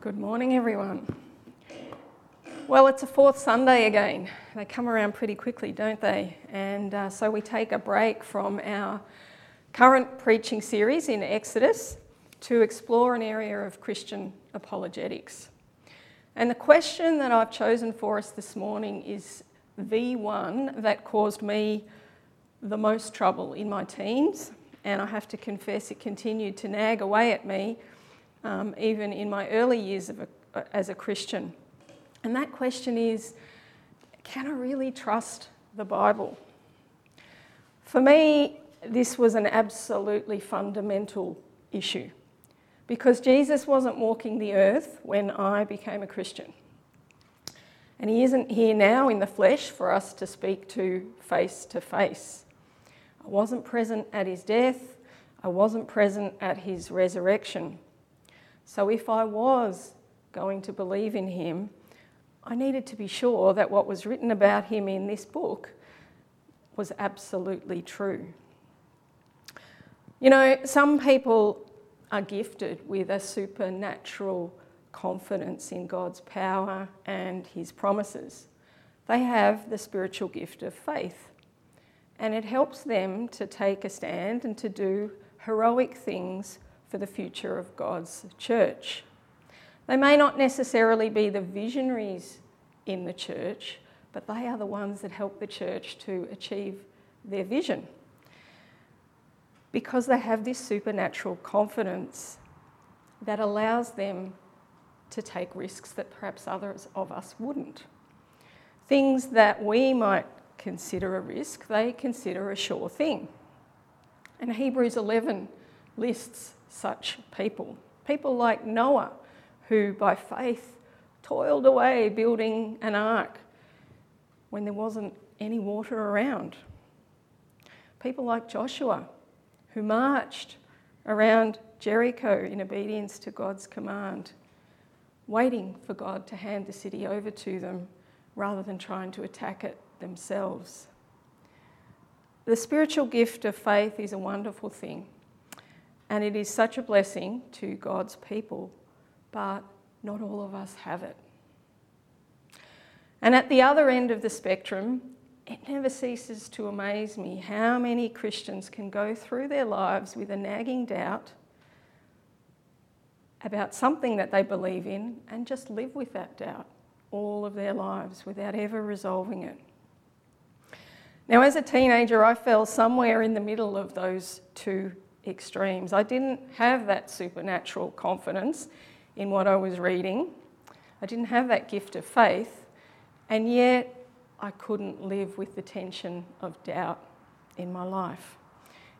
Good morning, everyone. Well, it's a fourth Sunday again. They come around pretty quickly, don't they? And uh, so we take a break from our current preaching series in Exodus to explore an area of Christian apologetics. And the question that I've chosen for us this morning is the one that caused me the most trouble in my teens. And I have to confess, it continued to nag away at me um, even in my early years a, as a Christian. And that question is can I really trust the Bible? For me, this was an absolutely fundamental issue because Jesus wasn't walking the earth when I became a Christian. And he isn't here now in the flesh for us to speak to face to face. I wasn't present at his death, I wasn't present at his resurrection. So if I was going to believe in him, I needed to be sure that what was written about him in this book was absolutely true. You know, some people are gifted with a supernatural confidence in God's power and his promises. They have the spiritual gift of faith, and it helps them to take a stand and to do heroic things for the future of God's church. They may not necessarily be the visionaries in the church, but they are the ones that help the church to achieve their vision. Because they have this supernatural confidence that allows them to take risks that perhaps others of us wouldn't. Things that we might consider a risk, they consider a sure thing. And Hebrews 11 lists such people. People like Noah, who by faith toiled away building an ark when there wasn't any water around. People like Joshua, who marched around Jericho in obedience to God's command, waiting for God to hand the city over to them rather than trying to attack it themselves. The spiritual gift of faith is a wonderful thing, and it is such a blessing to God's people, but not all of us have it. And at the other end of the spectrum, it never ceases to amaze me how many Christians can go through their lives with a nagging doubt about something that they believe in and just live with that doubt all of their lives without ever resolving it. Now, as a teenager, I fell somewhere in the middle of those two extremes. I didn't have that supernatural confidence in what I was reading. I didn't have that gift of faith, and yet I couldn't live with the tension of doubt in my life.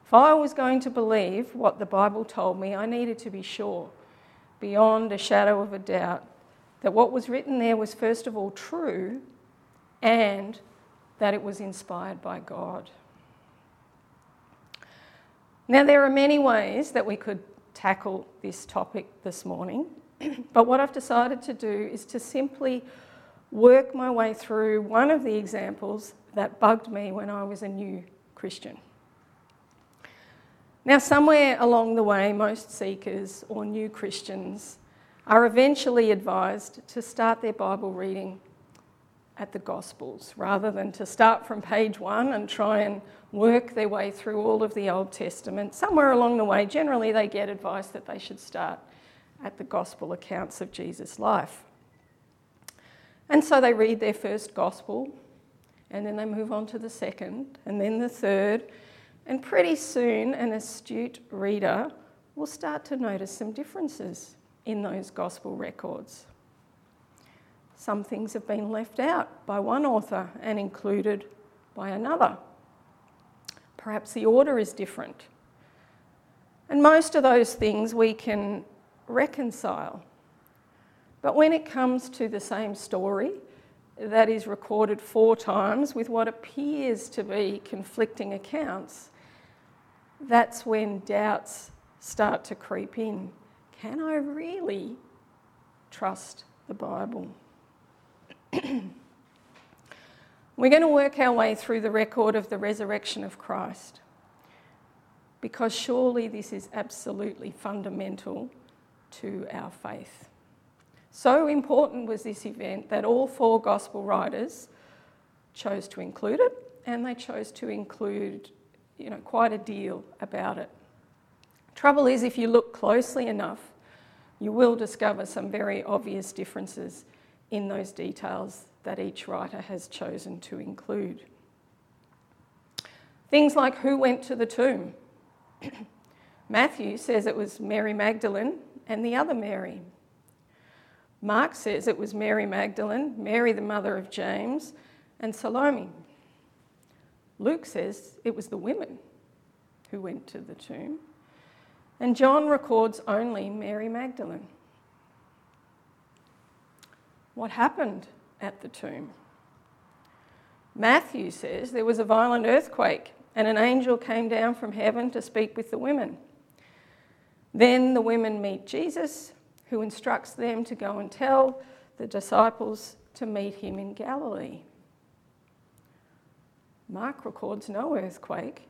If I was going to believe what the Bible told me, I needed to be sure, beyond a shadow of a doubt, that what was written there was first of all true and that it was inspired by God. Now, there are many ways that we could tackle this topic this morning. but what I've decided to do is to simply work my way through one of the examples that bugged me when I was a new Christian. Now, somewhere along the way, most seekers or new Christians are eventually advised to start their Bible reading at the Gospels rather than to start from page one and try and work their way through all of the Old Testament. Somewhere along the way, generally, they get advice that they should start at the gospel accounts of Jesus' life. And so they read their first gospel, and then they move on to the second, and then the third, and pretty soon an astute reader will start to notice some differences in those gospel records. Some things have been left out by one author and included by another. Perhaps the order is different. And most of those things we can reconcile. But when it comes to the same story that is recorded four times with what appears to be conflicting accounts, that's when doubts start to creep in. Can I really trust the Bible? We're going to work our way through the record of the resurrection of Christ because surely this is absolutely fundamental to our faith. So important was this event that all four gospel writers chose to include it, and they chose to include you know, quite a deal about it. Trouble is, if you look closely enough, you will discover some very obvious differences in those details that each writer has chosen to include. Things like who went to the tomb. Matthew says it was Mary Magdalene and the other Mary. Mark says it was Mary Magdalene, Mary the mother of James, and Salome. Luke says it was the women who went to the tomb. And John records only Mary Magdalene. What happened at the tomb? Matthew says there was a violent earthquake and an angel came down from heaven to speak with the women. Then the women meet Jesus, who instructs them to go and tell the disciples to meet him in Galilee. Mark records no earthquake,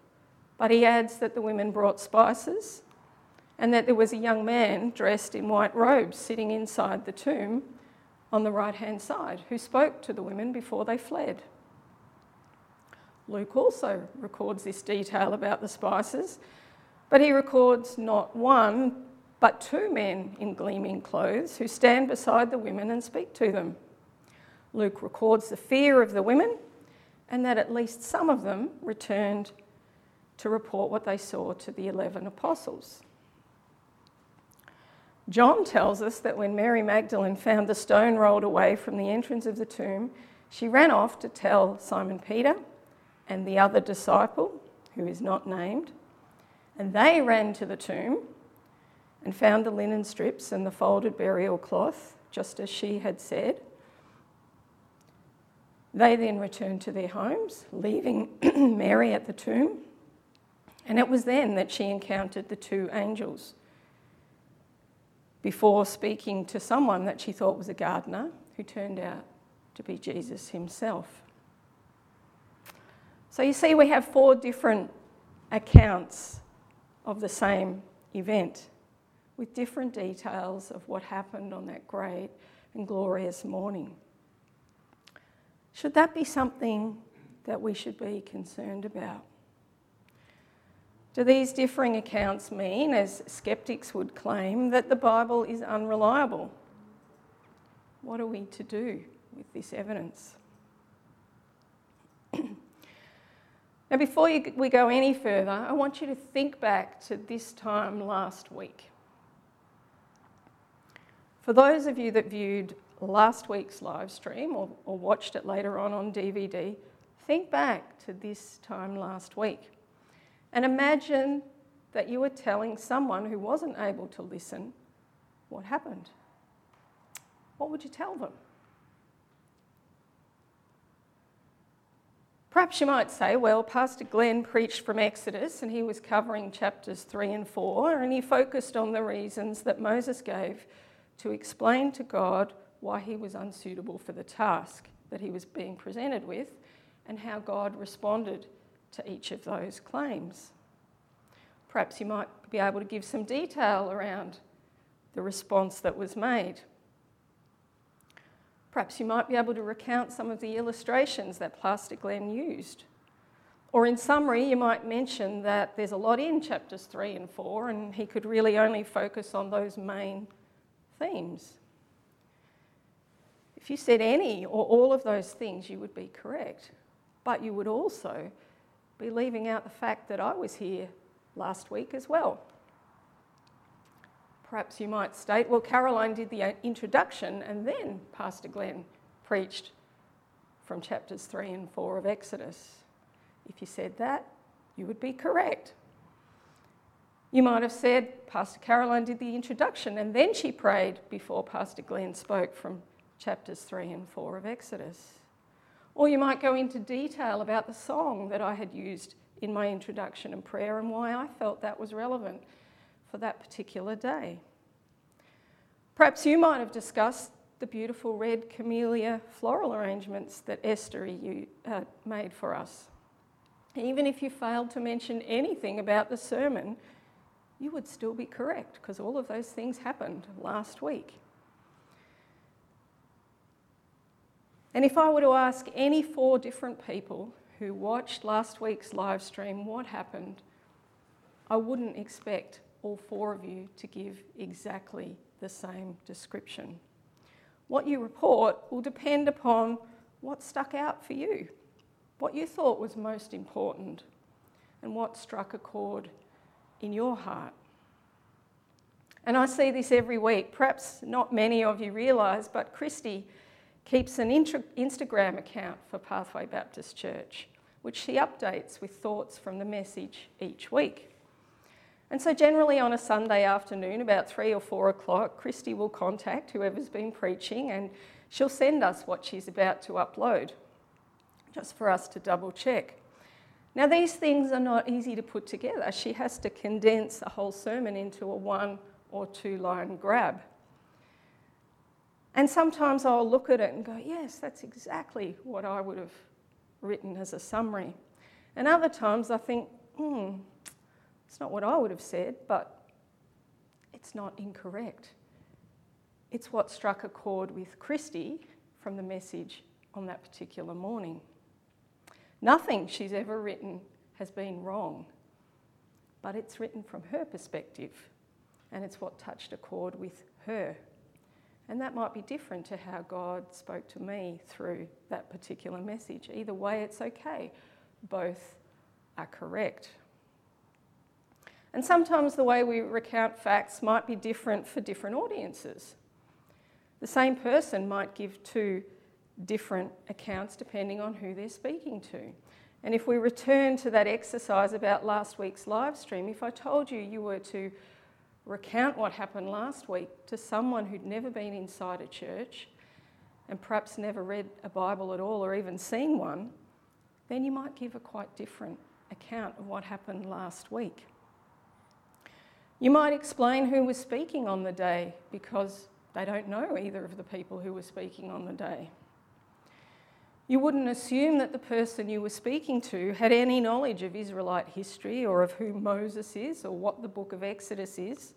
but he adds that the women brought spices and that there was a young man dressed in white robes sitting inside the tomb on the right hand side who spoke to the women before they fled. Luke also records this detail about the spices, but he records not one, but two men in gleaming clothes who stand beside the women and speak to them. Luke records the fear of the women and that at least some of them returned to report what they saw to the 11 apostles. John tells us that when Mary Magdalene found the stone rolled away from the entrance of the tomb, she ran off to tell Simon Peter and the other disciple, who is not named, and they ran to the tomb and found the linen strips and the folded burial cloth, just as she had said. They then returned to their homes, leaving Mary at the tomb, and it was then that she encountered the two angels before speaking to someone that she thought was a gardener who turned out to be Jesus himself. So you see, we have four different accounts of the same event with different details of what happened on that great and glorious morning. Should that be something that we should be concerned about? Do these differing accounts mean, as skeptics would claim, that the Bible is unreliable? What are we to do with this evidence? now, before you, we go any further, I want you to think back to this time last week. For those of you that viewed last week's live stream or, or watched it later on on DVD, think back to this time last week. And imagine that you were telling someone who wasn't able to listen what happened. What would you tell them? Perhaps you might say, well, Pastor Glenn preached from Exodus and he was covering chapters 3 and 4, and he focused on the reasons that Moses gave to explain to God why he was unsuitable for the task that he was being presented with and how God responded to each of those claims. Perhaps you might be able to give some detail around the response that was made. Perhaps you might be able to recount some of the illustrations that Pastor Glenn used. Or in summary, you might mention that there's a lot in chapters 3 and 4, and he could really only focus on those main themes. If you said any or all of those things, you would be correct. But you would also be leaving out the fact that I was here last week as well. Perhaps you might state, well, Caroline did the introduction and then Pastor Glenn preached from chapters 3 and 4 of Exodus. If you said that, you would be correct. You might have said Pastor Caroline did the introduction and then she prayed before Pastor Glenn spoke from chapters 3 and 4 of Exodus. Or you might go into detail about the song that I had used in my introduction and prayer and why I felt that was relevant for that particular day. Perhaps you might have discussed the beautiful red camellia floral arrangements that Esther uh, made for us. Even if you failed to mention anything about the sermon, you would still be correct because all of those things happened last week. And if I were to ask any four different people who watched last week's live stream what happened, I wouldn't expect all four of you to give exactly the same description. What you report will depend upon what stuck out for you, what you thought was most important, and what struck a chord in your heart. And I see this every week. Perhaps not many of you realise, but Christy keeps an Instagram account for Pathway Baptist Church, which she updates with thoughts from the message each week. And so, generally on a Sunday afternoon, about three or four o'clock, Christy will contact whoever's been preaching and she'll send us what she's about to upload, just for us to double check. Now, these things are not easy to put together. She has to condense a whole sermon into a one or two line grab. And sometimes I'll look at it and go, yes, that's exactly what I would have written as a summary. And other times I think, hmm, it's not what I would have said, but it's not incorrect. It's what struck a chord with Christy from the message on that particular morning. Nothing she's ever written has been wrong, but it's written from her perspective, and it's what touched a chord with her. And that might be different to how God spoke to me through that particular message. Either way, it's okay. Both are correct. And sometimes the way we recount facts might be different for different audiences. The same person might give two different accounts depending on who they're speaking to. And if we return to that exercise about last week's live stream, if I told you you were to recount what happened last week to someone who'd never been inside a church and perhaps never read a Bible at all or even seen one, then you might give a quite different account of what happened last week. You might explain who was speaking on the day because they don't know either of the people who were speaking on the day. You wouldn't assume that the person you were speaking to had any knowledge of Israelite history or of who Moses is or what the book of Exodus is.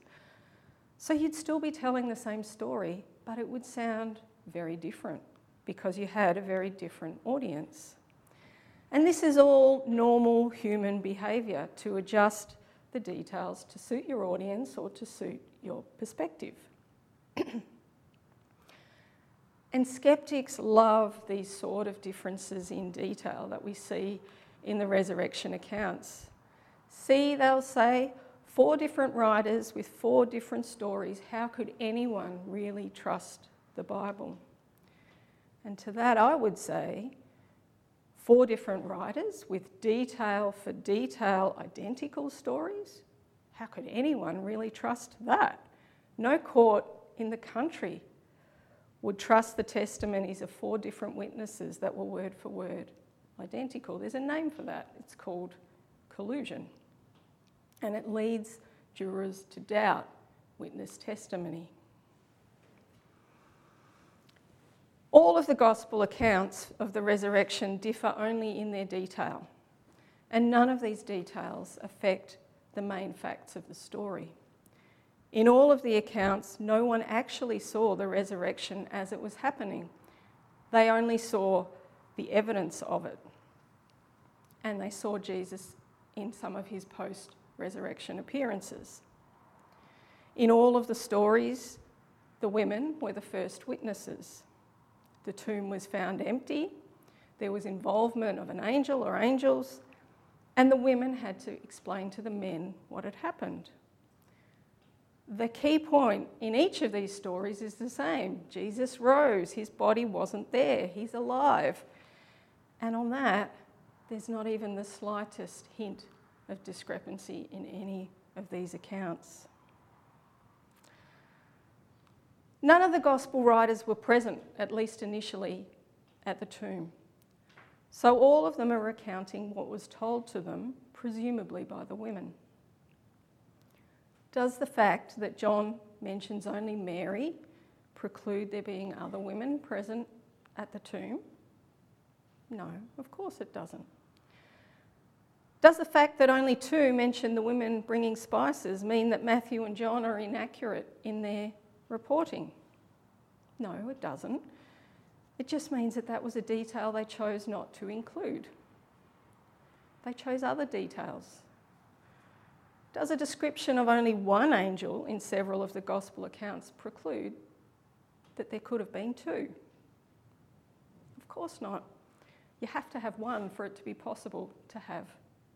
So you'd still be telling the same story, but it would sound very different because you had a very different audience. And this is all normal human behaviour to adjust the details to suit your audience or to suit your perspective. and skeptics love these sort of differences in detail that we see in the resurrection accounts. See, they'll say, four different writers with four different stories. How could anyone really trust the Bible? And to that, I would say, four different writers with detail for detail identical stories? How could anyone really trust that? No court in the country would trust the testimonies of four different witnesses that were word for word identical. There's a name for that. It's called collusion. And it leads jurors to doubt witness testimony. All of the gospel accounts of the resurrection differ only in their detail, and none of these details affect the main facts of the story. In all of the accounts, no one actually saw the resurrection as it was happening. They only saw the evidence of it. And they saw Jesus in some of his post resurrection appearances. In all of the stories, the women were the first witnesses. The tomb was found empty. There was involvement of an angel or angels, and the women had to explain to the men what had happened. The key point in each of these stories is the same Jesus rose, his body wasn't there, he's alive. And on that, there's not even the slightest hint of discrepancy in any of these accounts. None of the gospel writers were present, at least initially, at the tomb. So all of them are recounting what was told to them, presumably by the women. Does the fact that John mentions only Mary preclude there being other women present at the tomb? No, of course it doesn't. Does the fact that only two mention the women bringing spices mean that Matthew and John are inaccurate in their reporting? No, it doesn't. It just means that that was a detail they chose not to include. They chose other details. Does a description of only one angel in several of the gospel accounts preclude that there could have been two? Of course not. You have to have one for it to be possible to have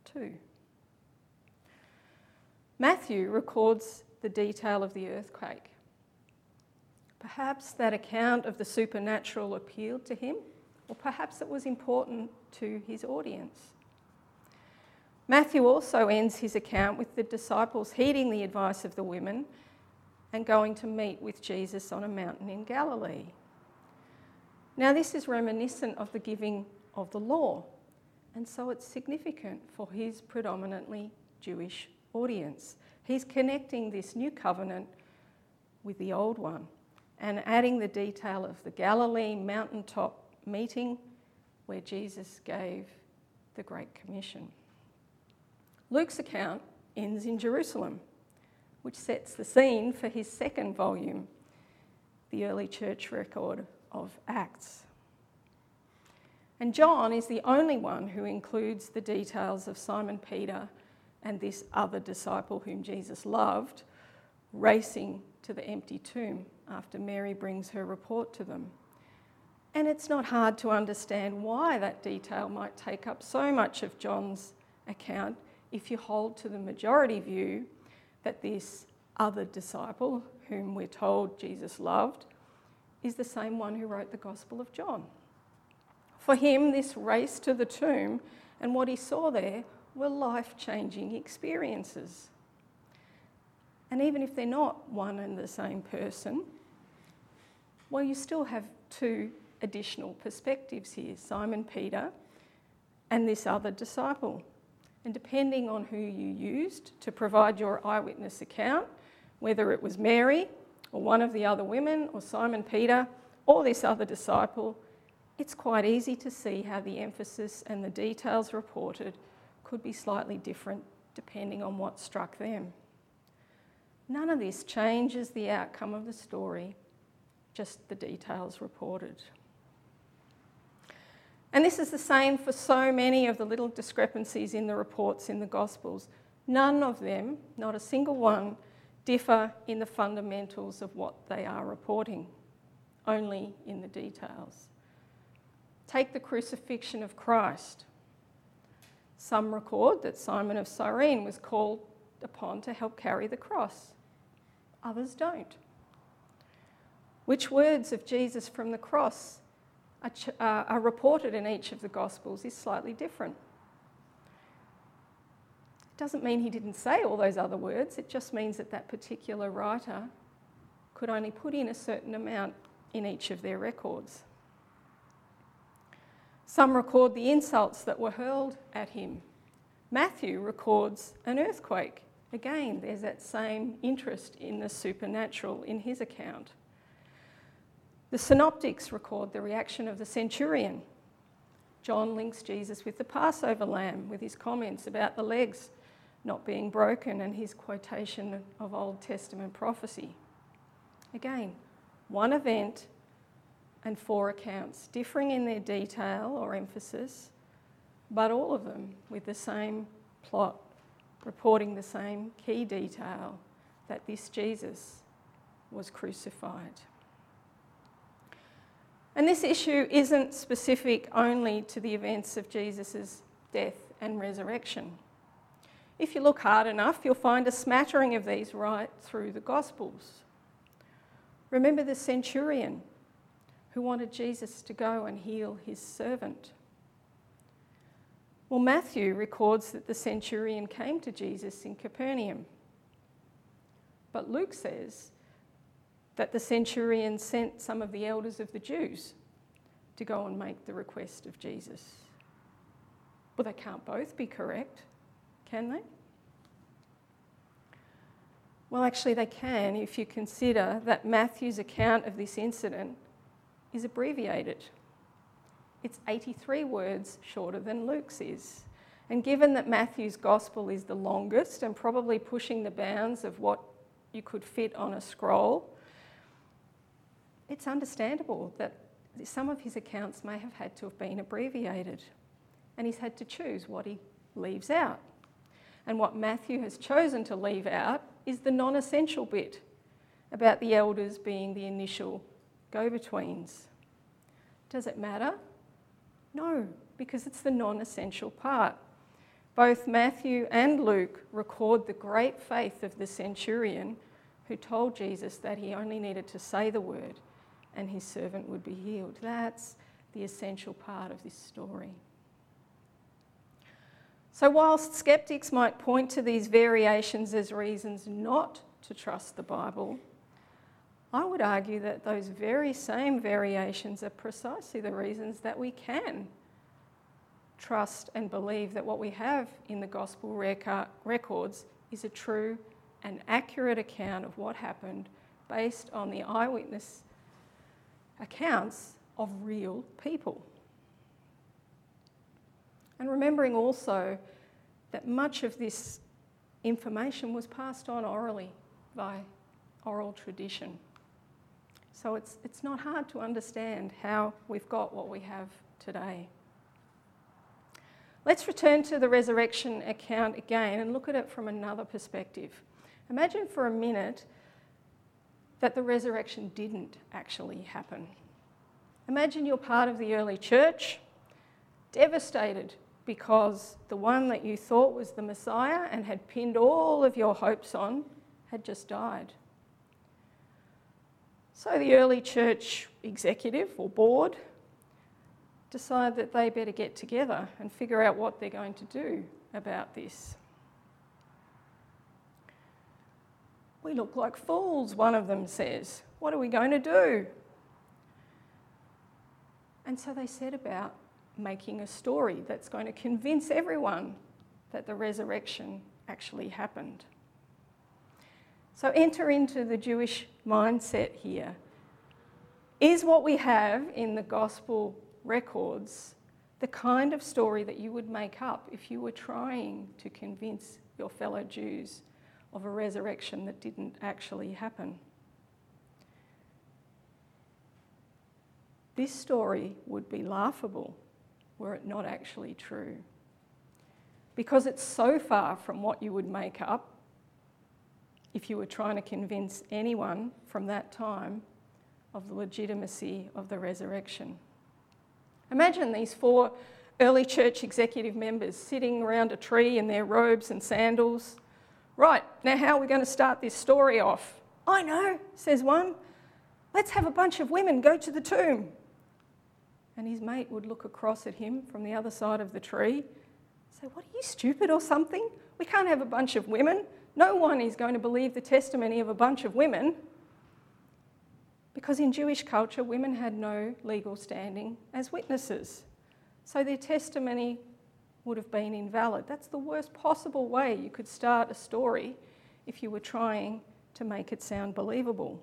two. Matthew records the detail of the earthquake. Perhaps that account of the supernatural appealed to him, or perhaps it was important to his audience. Matthew also ends his account with the disciples heeding the advice of the women and going to meet with Jesus on a mountain in Galilee. Now, this is reminiscent of the giving of the law, and so it's significant for his predominantly Jewish audience. He's connecting this new covenant with the old one and adding the detail of the Galilee mountaintop meeting where Jesus gave the Great Commission. Luke's account ends in Jerusalem, which sets the scene for his second volume, the early church record of Acts. And John is the only one who includes the details of Simon Peter and this other disciple whom Jesus loved racing to the empty tomb after Mary brings her report to them. And it's not hard to understand why that detail might take up so much of John's account if you hold to the majority view that this other disciple, whom we're told Jesus loved, is the same one who wrote the Gospel of John. For him, this race to the tomb and what he saw there were life changing experiences. And even if they're not one and the same person, well, you still have two additional perspectives here Simon Peter and this other disciple. And depending on who you used to provide your eyewitness account, whether it was Mary or one of the other women or Simon Peter or this other disciple, it's quite easy to see how the emphasis and the details reported could be slightly different depending on what struck them. None of this changes the outcome of the story, just the details reported. And this is the same for so many of the little discrepancies in the reports in the Gospels. None of them, not a single one, differ in the fundamentals of what they are reporting, only in the details. Take the crucifixion of Christ. Some record that Simon of Cyrene was called upon to help carry the cross, others don't. Which words of Jesus from the cross are, ch- uh, are reported in each of the Gospels is slightly different. It doesn't mean he didn't say all those other words, it just means that that particular writer could only put in a certain amount in each of their records. Some record the insults that were hurled at him. Matthew records an earthquake. Again, there's that same interest in the supernatural in his account. The synoptics record the reaction of the centurion. John links Jesus with the Passover lamb, with his comments about the legs not being broken and his quotation of Old Testament prophecy. Again, one event and four accounts, differing in their detail or emphasis, but all of them with the same plot, reporting the same key detail that this Jesus was crucified. And this issue isn't specific only to the events of Jesus' death and resurrection. If you look hard enough, you'll find a smattering of these right through the Gospels. Remember the centurion who wanted Jesus to go and heal his servant. Well, Matthew records that the centurion came to Jesus in Capernaum. But Luke says that the centurion sent some of the elders of the Jews to go and make the request of Jesus. Well, they can't both be correct, can they? Well, actually, they can if you consider that Matthew's account of this incident is abbreviated. It's 83 words shorter than Luke's is. And given that Matthew's gospel is the longest and probably pushing the bounds of what you could fit on a scroll, it's understandable that some of his accounts may have had to have been abbreviated, and he's had to choose what he leaves out. And what Matthew has chosen to leave out is the non essential bit about the elders being the initial go betweens. Does it matter? No, because it's the non essential part. Both Matthew and Luke record the great faith of the centurion who told Jesus that he only needed to say the word and his servant would be healed. That's the essential part of this story. So, whilst skeptics might point to these variations as reasons not to trust the Bible, I would argue that those very same variations are precisely the reasons that we can trust and believe that what we have in the Gospel records is a true and accurate account of what happened based on the eyewitness accounts of real people. And remembering also that much of this information was passed on orally by oral tradition. So it's, it's not hard to understand how we've got what we have today. Let's return to the resurrection account again and look at it from another perspective. Imagine for a minute that the resurrection didn't actually happen. Imagine you're part of the early church, devastated because the one that you thought was the Messiah and had pinned all of your hopes on had just died. So the early church executive or board decide that they better get together and figure out what they're going to do about this. We look like fools, one of them says. What are we going to do? And so they set about making a story that's going to convince everyone that the resurrection actually happened. So enter into the Jewish mindset here. Is what we have in the gospel records the kind of story that you would make up if you were trying to convince your fellow Jews of a resurrection that didn't actually happen? This story would be laughable were it not actually true. Because it's so far from what you would make up if you were trying to convince anyone from that time of the legitimacy of the resurrection. Imagine these four early church executive members sitting around a tree in their robes and sandals. Right, now how are we going to start this story off? I know, says one. Let's have a bunch of women go to the tomb and his mate would look across at him from the other side of the tree, say, What are you, stupid or something? We can't have a bunch of women. No one is going to believe the testimony of a bunch of women. Because in Jewish culture, women had no legal standing as witnesses. So their testimony would have been invalid. That's the worst possible way you could start a story if you were trying to make it sound believable.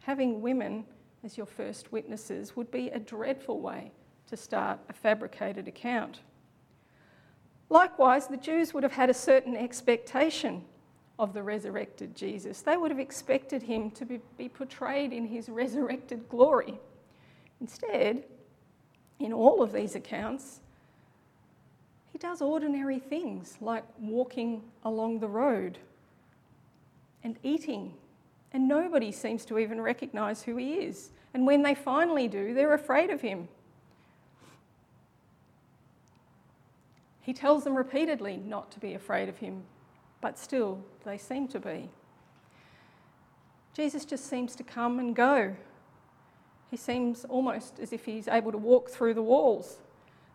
Having women as your first witnesses would be a dreadful way to start a fabricated account. Likewise, the Jews would have had a certain expectation of the resurrected Jesus. They would have expected him to be, be, portrayed in his resurrected glory. Instead, in all of these accounts, he does ordinary things like walking along the road and eating and nobody seems to even recognise who he is. And when they finally do, they're afraid of him. He tells them repeatedly not to be afraid of him, but still they seem to be. Jesus just seems to come and go. He seems almost as if he's able to walk through the walls.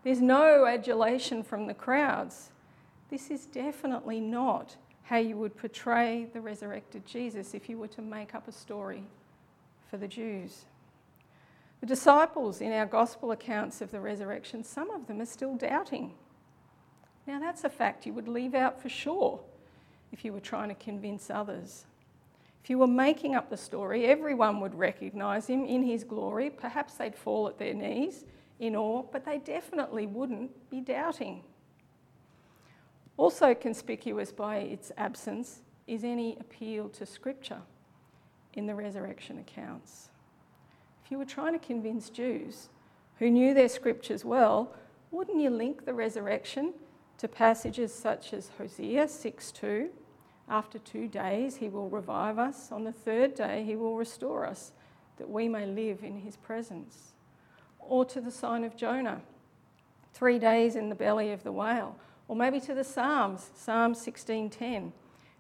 There's no adulation from the crowds. This is definitely not how you would portray the resurrected Jesus if you were to make up a story for the Jews. The disciples in our gospel accounts of the resurrection, some of them are still doubting. Now, that's a fact you would leave out for sure if you were trying to convince others. If you were making up the story, everyone would recognise him in his glory. Perhaps they'd fall at their knees in awe, but they definitely wouldn't be doubting. Also, conspicuous by its absence is any appeal to Scripture in the resurrection accounts. If you were trying to convince Jews who knew their scriptures well, wouldn't you link the resurrection to passages such as Hosea 6:2? After two days he will revive us, on the third day he will restore us, that we may live in his presence. Or to the sign of Jonah, three days in the belly of the whale. Or maybe to the Psalms, Psalm 16:10,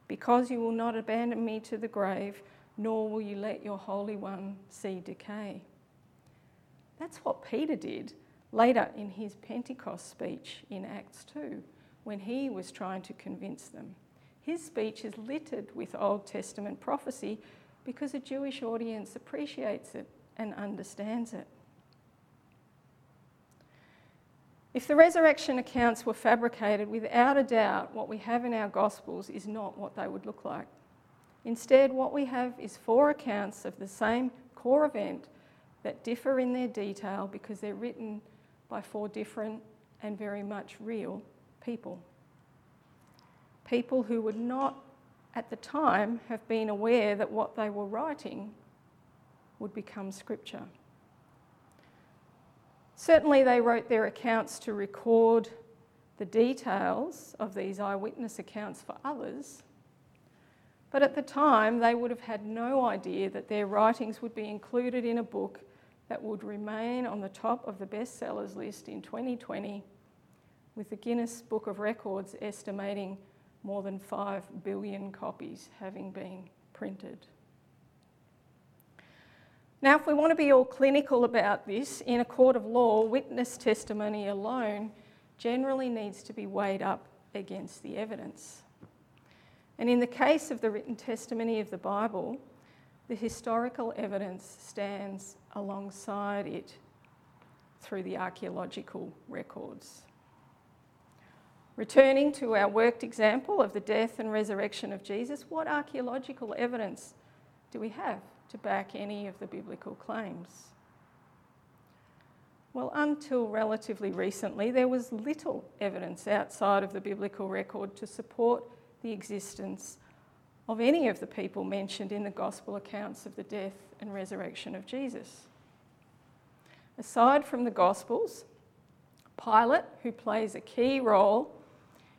because you will not abandon me to the grave, nor will you let your Holy One see decay. That's what Peter did later in his Pentecost speech in Acts 2, when he was trying to convince them. His speech is littered with Old Testament prophecy because a Jewish audience appreciates it and understands it. If the resurrection accounts were fabricated, without a doubt, what we have in our Gospels is not what they would look like. Instead, what we have is four accounts of the same core event that differ in their detail because they're written by four different and very much real people. People who would not at the time have been aware that what they were writing would become scripture. Certainly, they wrote their accounts to record the details of these eyewitness accounts for others, but at the time, they would have had no idea that their writings would be included in a book that would remain on the top of the bestsellers list in 2020, with the Guinness Book of Records estimating more than 5 billion copies having been printed. Now, if we want to be all clinical about this, in a court of law, witness testimony alone generally needs to be weighed up against the evidence. And in the case of the written testimony of the Bible, the historical evidence stands alongside it through the archaeological records. Returning to our worked example of the death and resurrection of Jesus, what archaeological evidence do we have to back any of the biblical claims? Well, until relatively recently, there was little evidence outside of the biblical record to support the existence of any of the people mentioned in the gospel accounts of the death and resurrection of Jesus. Aside from the gospels, Pilate, who plays a key role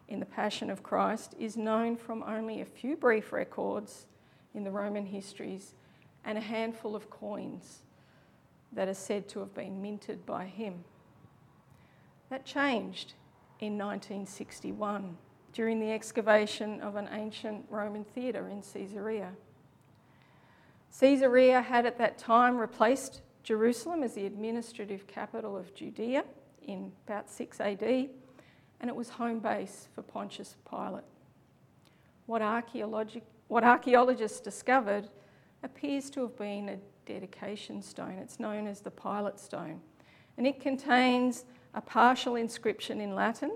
in the Passion of Christ, is known from only a few brief records in the Roman histories and a handful of coins that are said to have been minted by him. That changed in 1961 during the excavation of an ancient Roman theatre in Caesarea. Caesarea had at that time replaced Jerusalem as the administrative capital of Judea in about 6 AD, and it was home base for Pontius Pilate. What, archaeologi- what archaeologists discovered appears to have been a dedication stone. It's known as the Pilate stone, and it contains a partial inscription in Latin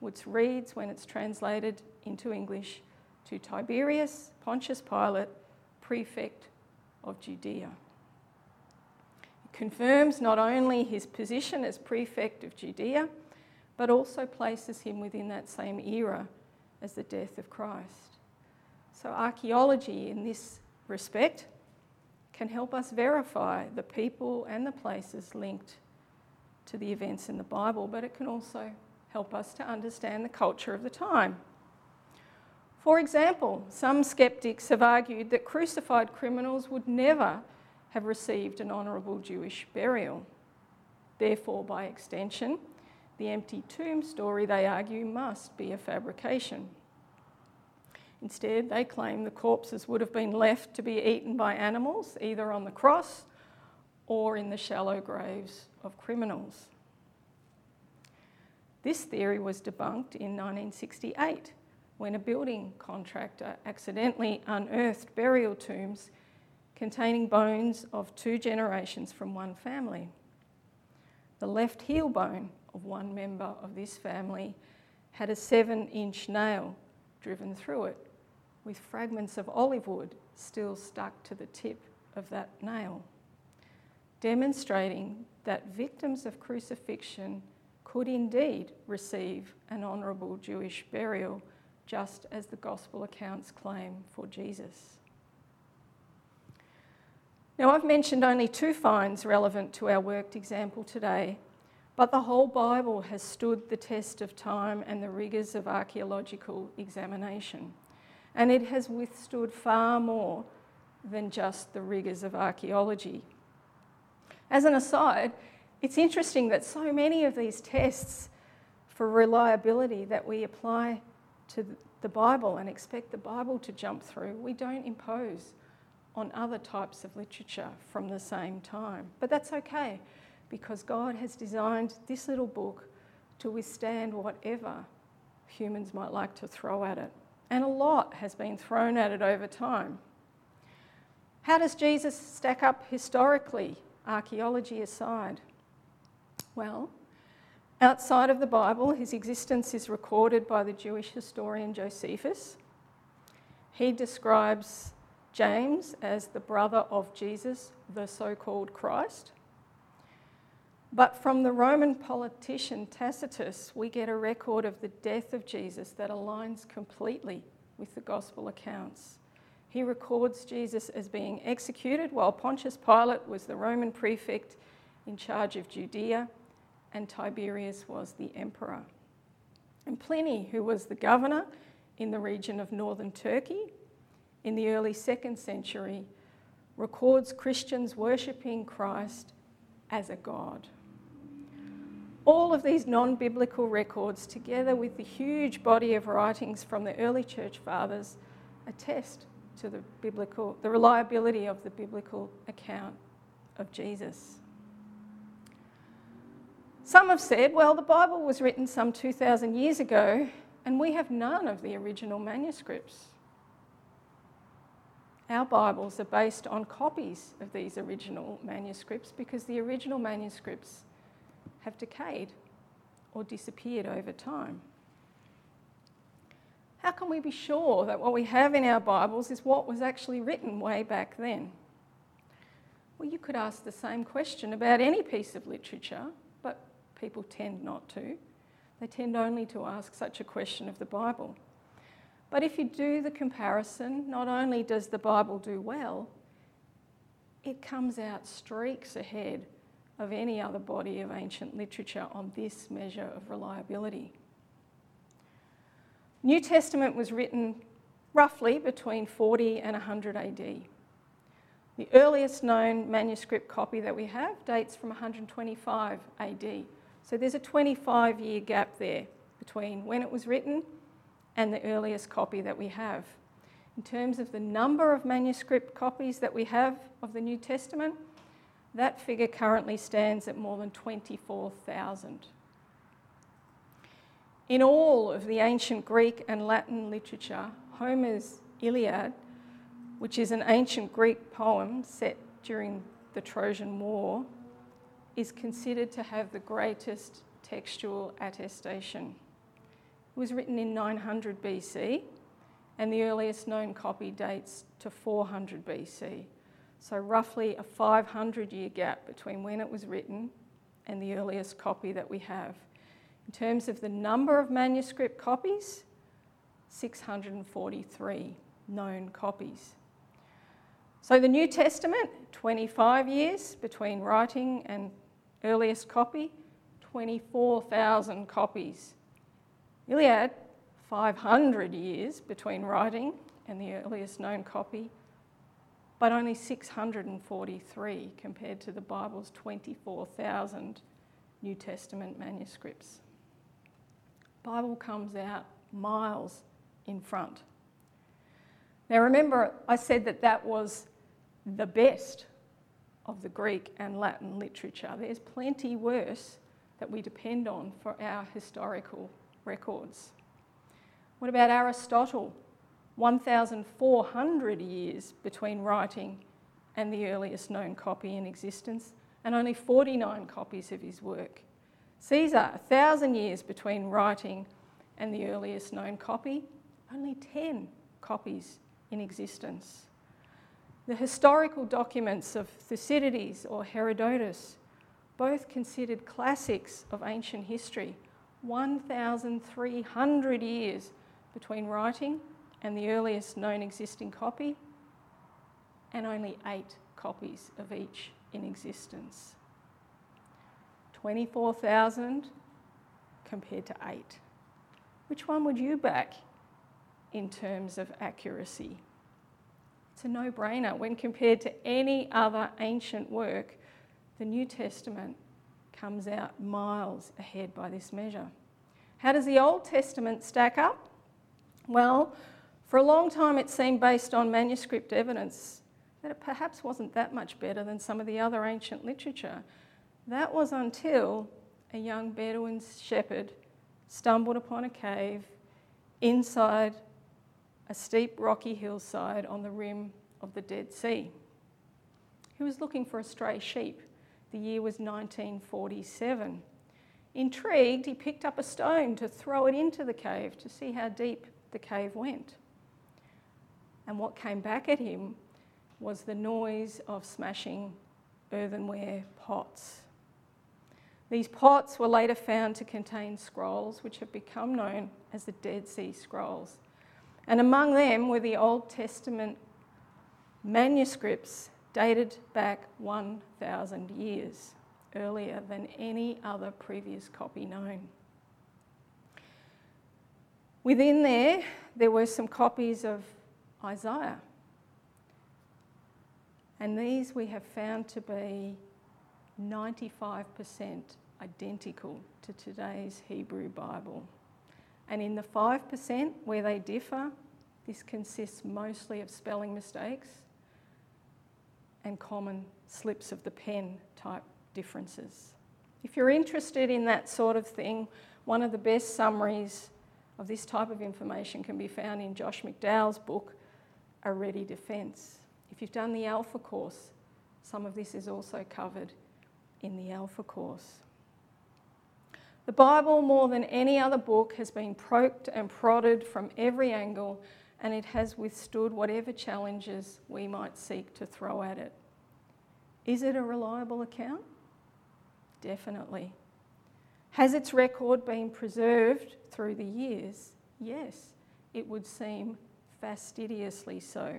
which reads, when it's translated into English, to Tiberius Pontius Pilate, prefect of Judea. It confirms not only his position as prefect of Judea, but also places him within that same era as the death of Christ. So, archaeology in this respect can help us verify the people and the places linked to the events in the Bible, but it can also help us to understand the culture of the time. For example, some skeptics have argued that crucified criminals would never have received an honourable Jewish burial. Therefore, by extension, the empty tomb story, they argue, must be a fabrication. Instead, they claim the corpses would have been left to be eaten by animals, either on the cross or in the shallow graves of criminals. This theory was debunked in 1968 when a building contractor accidentally unearthed burial tombs containing bones of two generations from one family. The left heel bone of one member of this family had a seven inch nail driven through it, with fragments of olive wood still stuck to the tip of that nail, demonstrating that victims of crucifixion could indeed receive an honourable Jewish burial, just as the Gospel accounts claim for Jesus. Now, I've mentioned only two finds relevant to our worked example today, but the whole Bible has stood the test of time and the rigours of archaeological examination, and it has withstood far more than just the rigours of archaeology. As an aside, it's interesting that so many of these tests for reliability that we apply to the Bible and expect the Bible to jump through, we don't impose on other types of literature from the same time. But that's okay because God has designed this little book to withstand whatever humans might like to throw at it. And a lot has been thrown at it over time. How does Jesus stack up historically, archaeology aside? Well, outside of the Bible, his existence is recorded by the Jewish historian Josephus. He describes James as the brother of Jesus, the so called Christ. But from the Roman politician Tacitus, we get a record of the death of Jesus that aligns completely with the gospel accounts. He records Jesus as being executed while Pontius Pilate was the Roman prefect in charge of Judea and Tiberius was the emperor. And Pliny, who was the governor in the region of northern Turkey in the early second century, records Christians worshipping Christ as a god. All of these non biblical records, together with the huge body of writings from the early church fathers, attest to the biblical, the reliability of the biblical account of Jesus. Some have said, well, the Bible was written some 2,000 years ago, and we have none of the original manuscripts. Our Bibles are based on copies of these original manuscripts because the original manuscripts have decayed or disappeared over time. How can we be sure that what we have in our Bibles is what was actually written way back then? Well, you could ask the same question about any piece of literature but people tend not to. They tend only to ask such a question of the Bible. But if you do the comparison, not only does the Bible do well, it comes out streaks ahead of any other body of ancient literature on this measure of reliability. New Testament was written roughly between 40 and 100 AD. The earliest known manuscript copy that we have dates from 125 AD. So there's a 25 year gap there between when it was written and the earliest copy that we have. In terms of the number of manuscript copies that we have of the New Testament, that figure currently stands at more than 24,000. In all of the ancient Greek and Latin literature, Homer's Iliad, which is an ancient Greek poem set during the Trojan War, is considered to have the greatest textual attestation. It was written in 900 BC, and the earliest known copy dates to 400 BC. So, roughly a 500 year gap between when it was written and the earliest copy that we have. In terms of the number of manuscript copies, 643 known copies. So, the New Testament, 25 years between writing and earliest copy, 24,000 copies. Iliad, 500 years between writing and the earliest known copy, but only 643 compared to the Bible's 24,000 New Testament manuscripts. Bible comes out miles in front. Now remember, I said that that was the best of the Greek and Latin literature. There's plenty worse that we depend on for our historical records. What about Aristotle? 1,400 years between writing and the earliest known copy in existence, and only 49 copies of his work. Caesar, 1,000 years between writing and the earliest known copy, only 10 copies in existence. The historical documents of Thucydides or Herodotus, both considered classics of ancient history, 1,300 years between writing and the earliest known existing copy, and only eight copies of each in existence. 24,000 compared to 8. Which one would you back in terms of accuracy? It's a no brainer. When compared to any other ancient work, the New Testament comes out miles ahead by this measure. How does the Old Testament stack up? Well, for a long time it seemed based on manuscript evidence that it perhaps wasn't that much better than some of the other ancient literature. That was until a young Bedouin shepherd stumbled upon a cave inside a steep rocky hillside on the rim of the Dead Sea. He was looking for a stray sheep. The year was 1947. Intrigued, he picked up a stone to throw it into the cave to see how deep the cave went. And what came back at him was the noise of smashing earthenware pots. These pots were later found to contain scrolls which have become known as the Dead Sea Scrolls. And among them were the Old Testament manuscripts dated back 1,000 years earlier than any other previous copy known. Within there, there were some copies of Isaiah. And these we have found to be 95% identical to today's Hebrew Bible. And in the 5% where they differ, this consists mostly of spelling mistakes and common slips of the pen type differences. If you're interested in that sort of thing, one of the best summaries of this type of information can be found in Josh McDowell's book, A Ready Defence. If you've done the Alpha course, some of this is also covered in the Alpha course. The Bible, more than any other book, has been poked and prodded from every angle and it has withstood whatever challenges we might seek to throw at it. Is it a reliable account? Definitely. Has its record been preserved through the years? Yes, it would seem fastidiously so.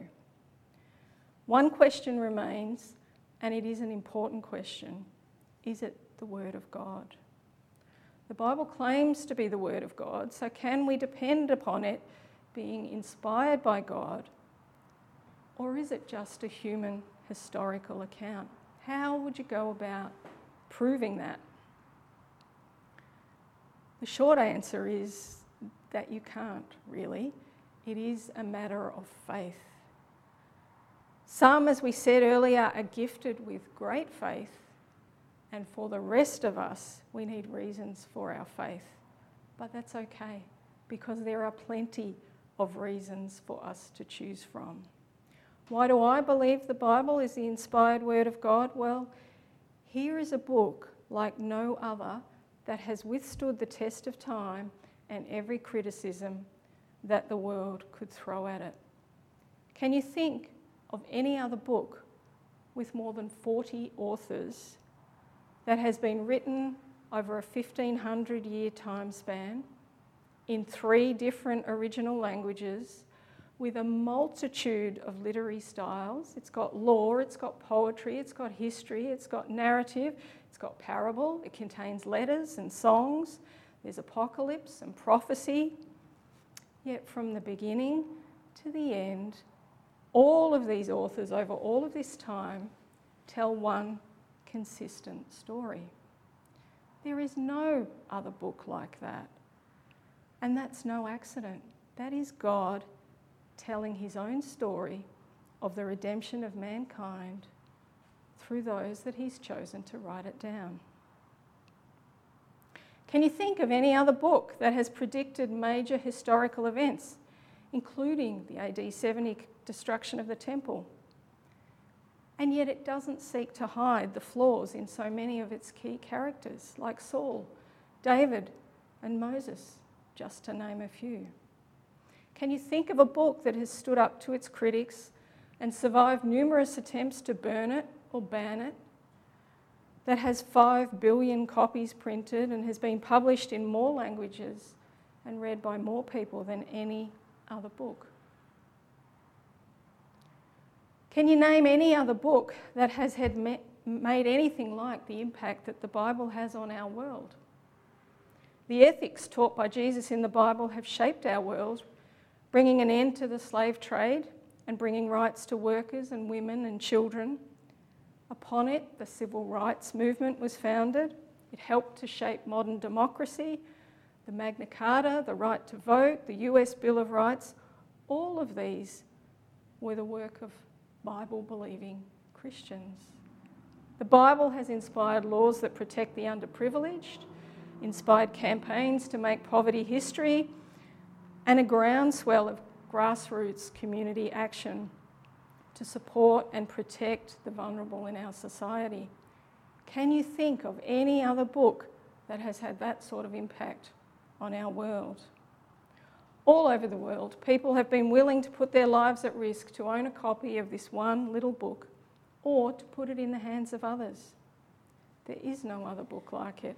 One question remains, and it is an important question is it the Word of God? The Bible claims to be the Word of God, so can we depend upon it being inspired by God? Or is it just a human historical account? How would you go about proving that? The short answer is that you can't really. It is a matter of faith. Some, as we said earlier, are gifted with great faith, and for the rest of us, we need reasons for our faith. But that's okay because there are plenty of reasons for us to choose from. Why do I believe the Bible is the inspired Word of God? Well, here is a book like no other that has withstood the test of time and every criticism that the world could throw at it. Can you think of any other book with more than 40 authors that has been written over a 1500 year time span? in three different original languages with a multitude of literary styles. It's got law, it's got poetry, it's got history, it's got narrative, it's got parable, it contains letters and songs, there's apocalypse and prophecy. Yet from the beginning to the end, all of these authors over all of this time tell one consistent story. There is no other book like that. And that's no accident. That is God telling his own story of the redemption of mankind through those that he's chosen to write it down. Can you think of any other book that has predicted major historical events, including the AD 70 destruction of the temple? And yet it doesn't seek to hide the flaws in so many of its key characters, like Saul, David, and Moses just to name a few. Can you think of a book that has stood up to its critics and survived numerous attempts to burn it or ban it? That has 5 billion copies printed and has been published in more languages and read by more people than any other book. Can you name any other book that has had made anything like the impact that the Bible has on our world? The ethics taught by Jesus in the Bible have shaped our world, bringing an end to the slave trade and bringing rights to workers and women and children. Upon it, the civil rights movement was founded. It helped to shape modern democracy, the Magna Carta, the right to vote, the US Bill of Rights. All of these were the work of Bible believing Christians. The Bible has inspired laws that protect the underprivileged, inspired campaigns to make poverty history, and a groundswell of grassroots community action to support and protect the vulnerable in our society. Can you think of any other book that has had that sort of impact on our world? All over the world, people have been willing to put their lives at risk to own a copy of this one little book or to put it in the hands of others. There is no other book like it.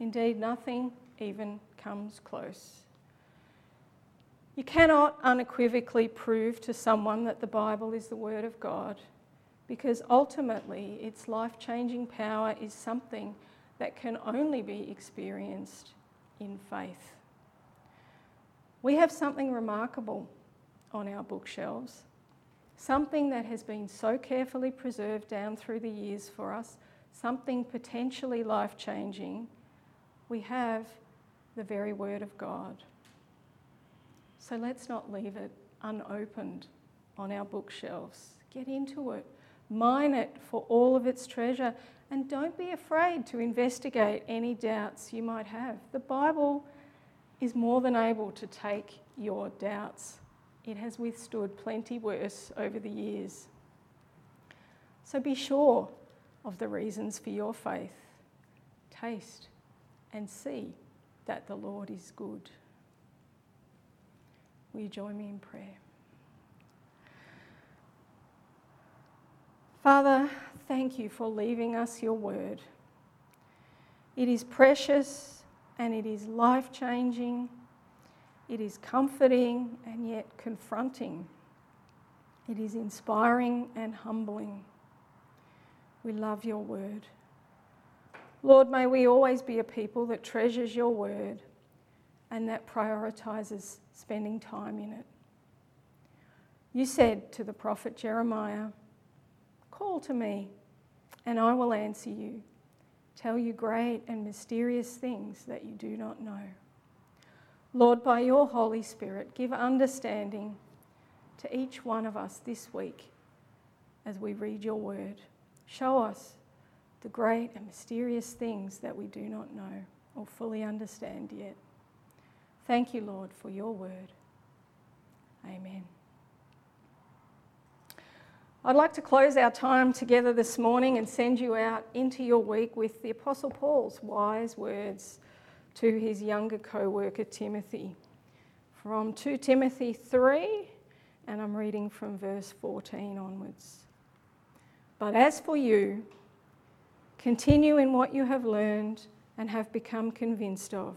Indeed, nothing even comes close. You cannot unequivocally prove to someone that the Bible is the Word of God because ultimately its life changing power is something that can only be experienced in faith. We have something remarkable on our bookshelves, something that has been so carefully preserved down through the years for us, something potentially life changing. We have the very Word of God. So let's not leave it unopened on our bookshelves. Get into it, mine it for all of its treasure, and don't be afraid to investigate any doubts you might have. The Bible is more than able to take your doubts. It has withstood plenty worse over the years. So be sure of the reasons for your faith. Taste and see that the Lord is good. Will you join me in prayer? Father, thank you for leaving us your word. It is precious and it is life changing. It is comforting and yet confronting. It is inspiring and humbling. We love your word. Lord, may we always be a people that treasures your word and that prioritizes spending time in it. You said to the prophet Jeremiah, Call to me, and I will answer you, tell you great and mysterious things that you do not know. Lord, by your Holy Spirit, give understanding to each one of us this week as we read your word. Show us the great and mysterious things that we do not know or fully understand yet. Thank you, Lord, for your word. Amen. I'd like to close our time together this morning and send you out into your week with the Apostle Paul's wise words to his younger co worker Timothy from 2 Timothy 3, and I'm reading from verse 14 onwards. But as for you, continue in what you have learned and have become convinced of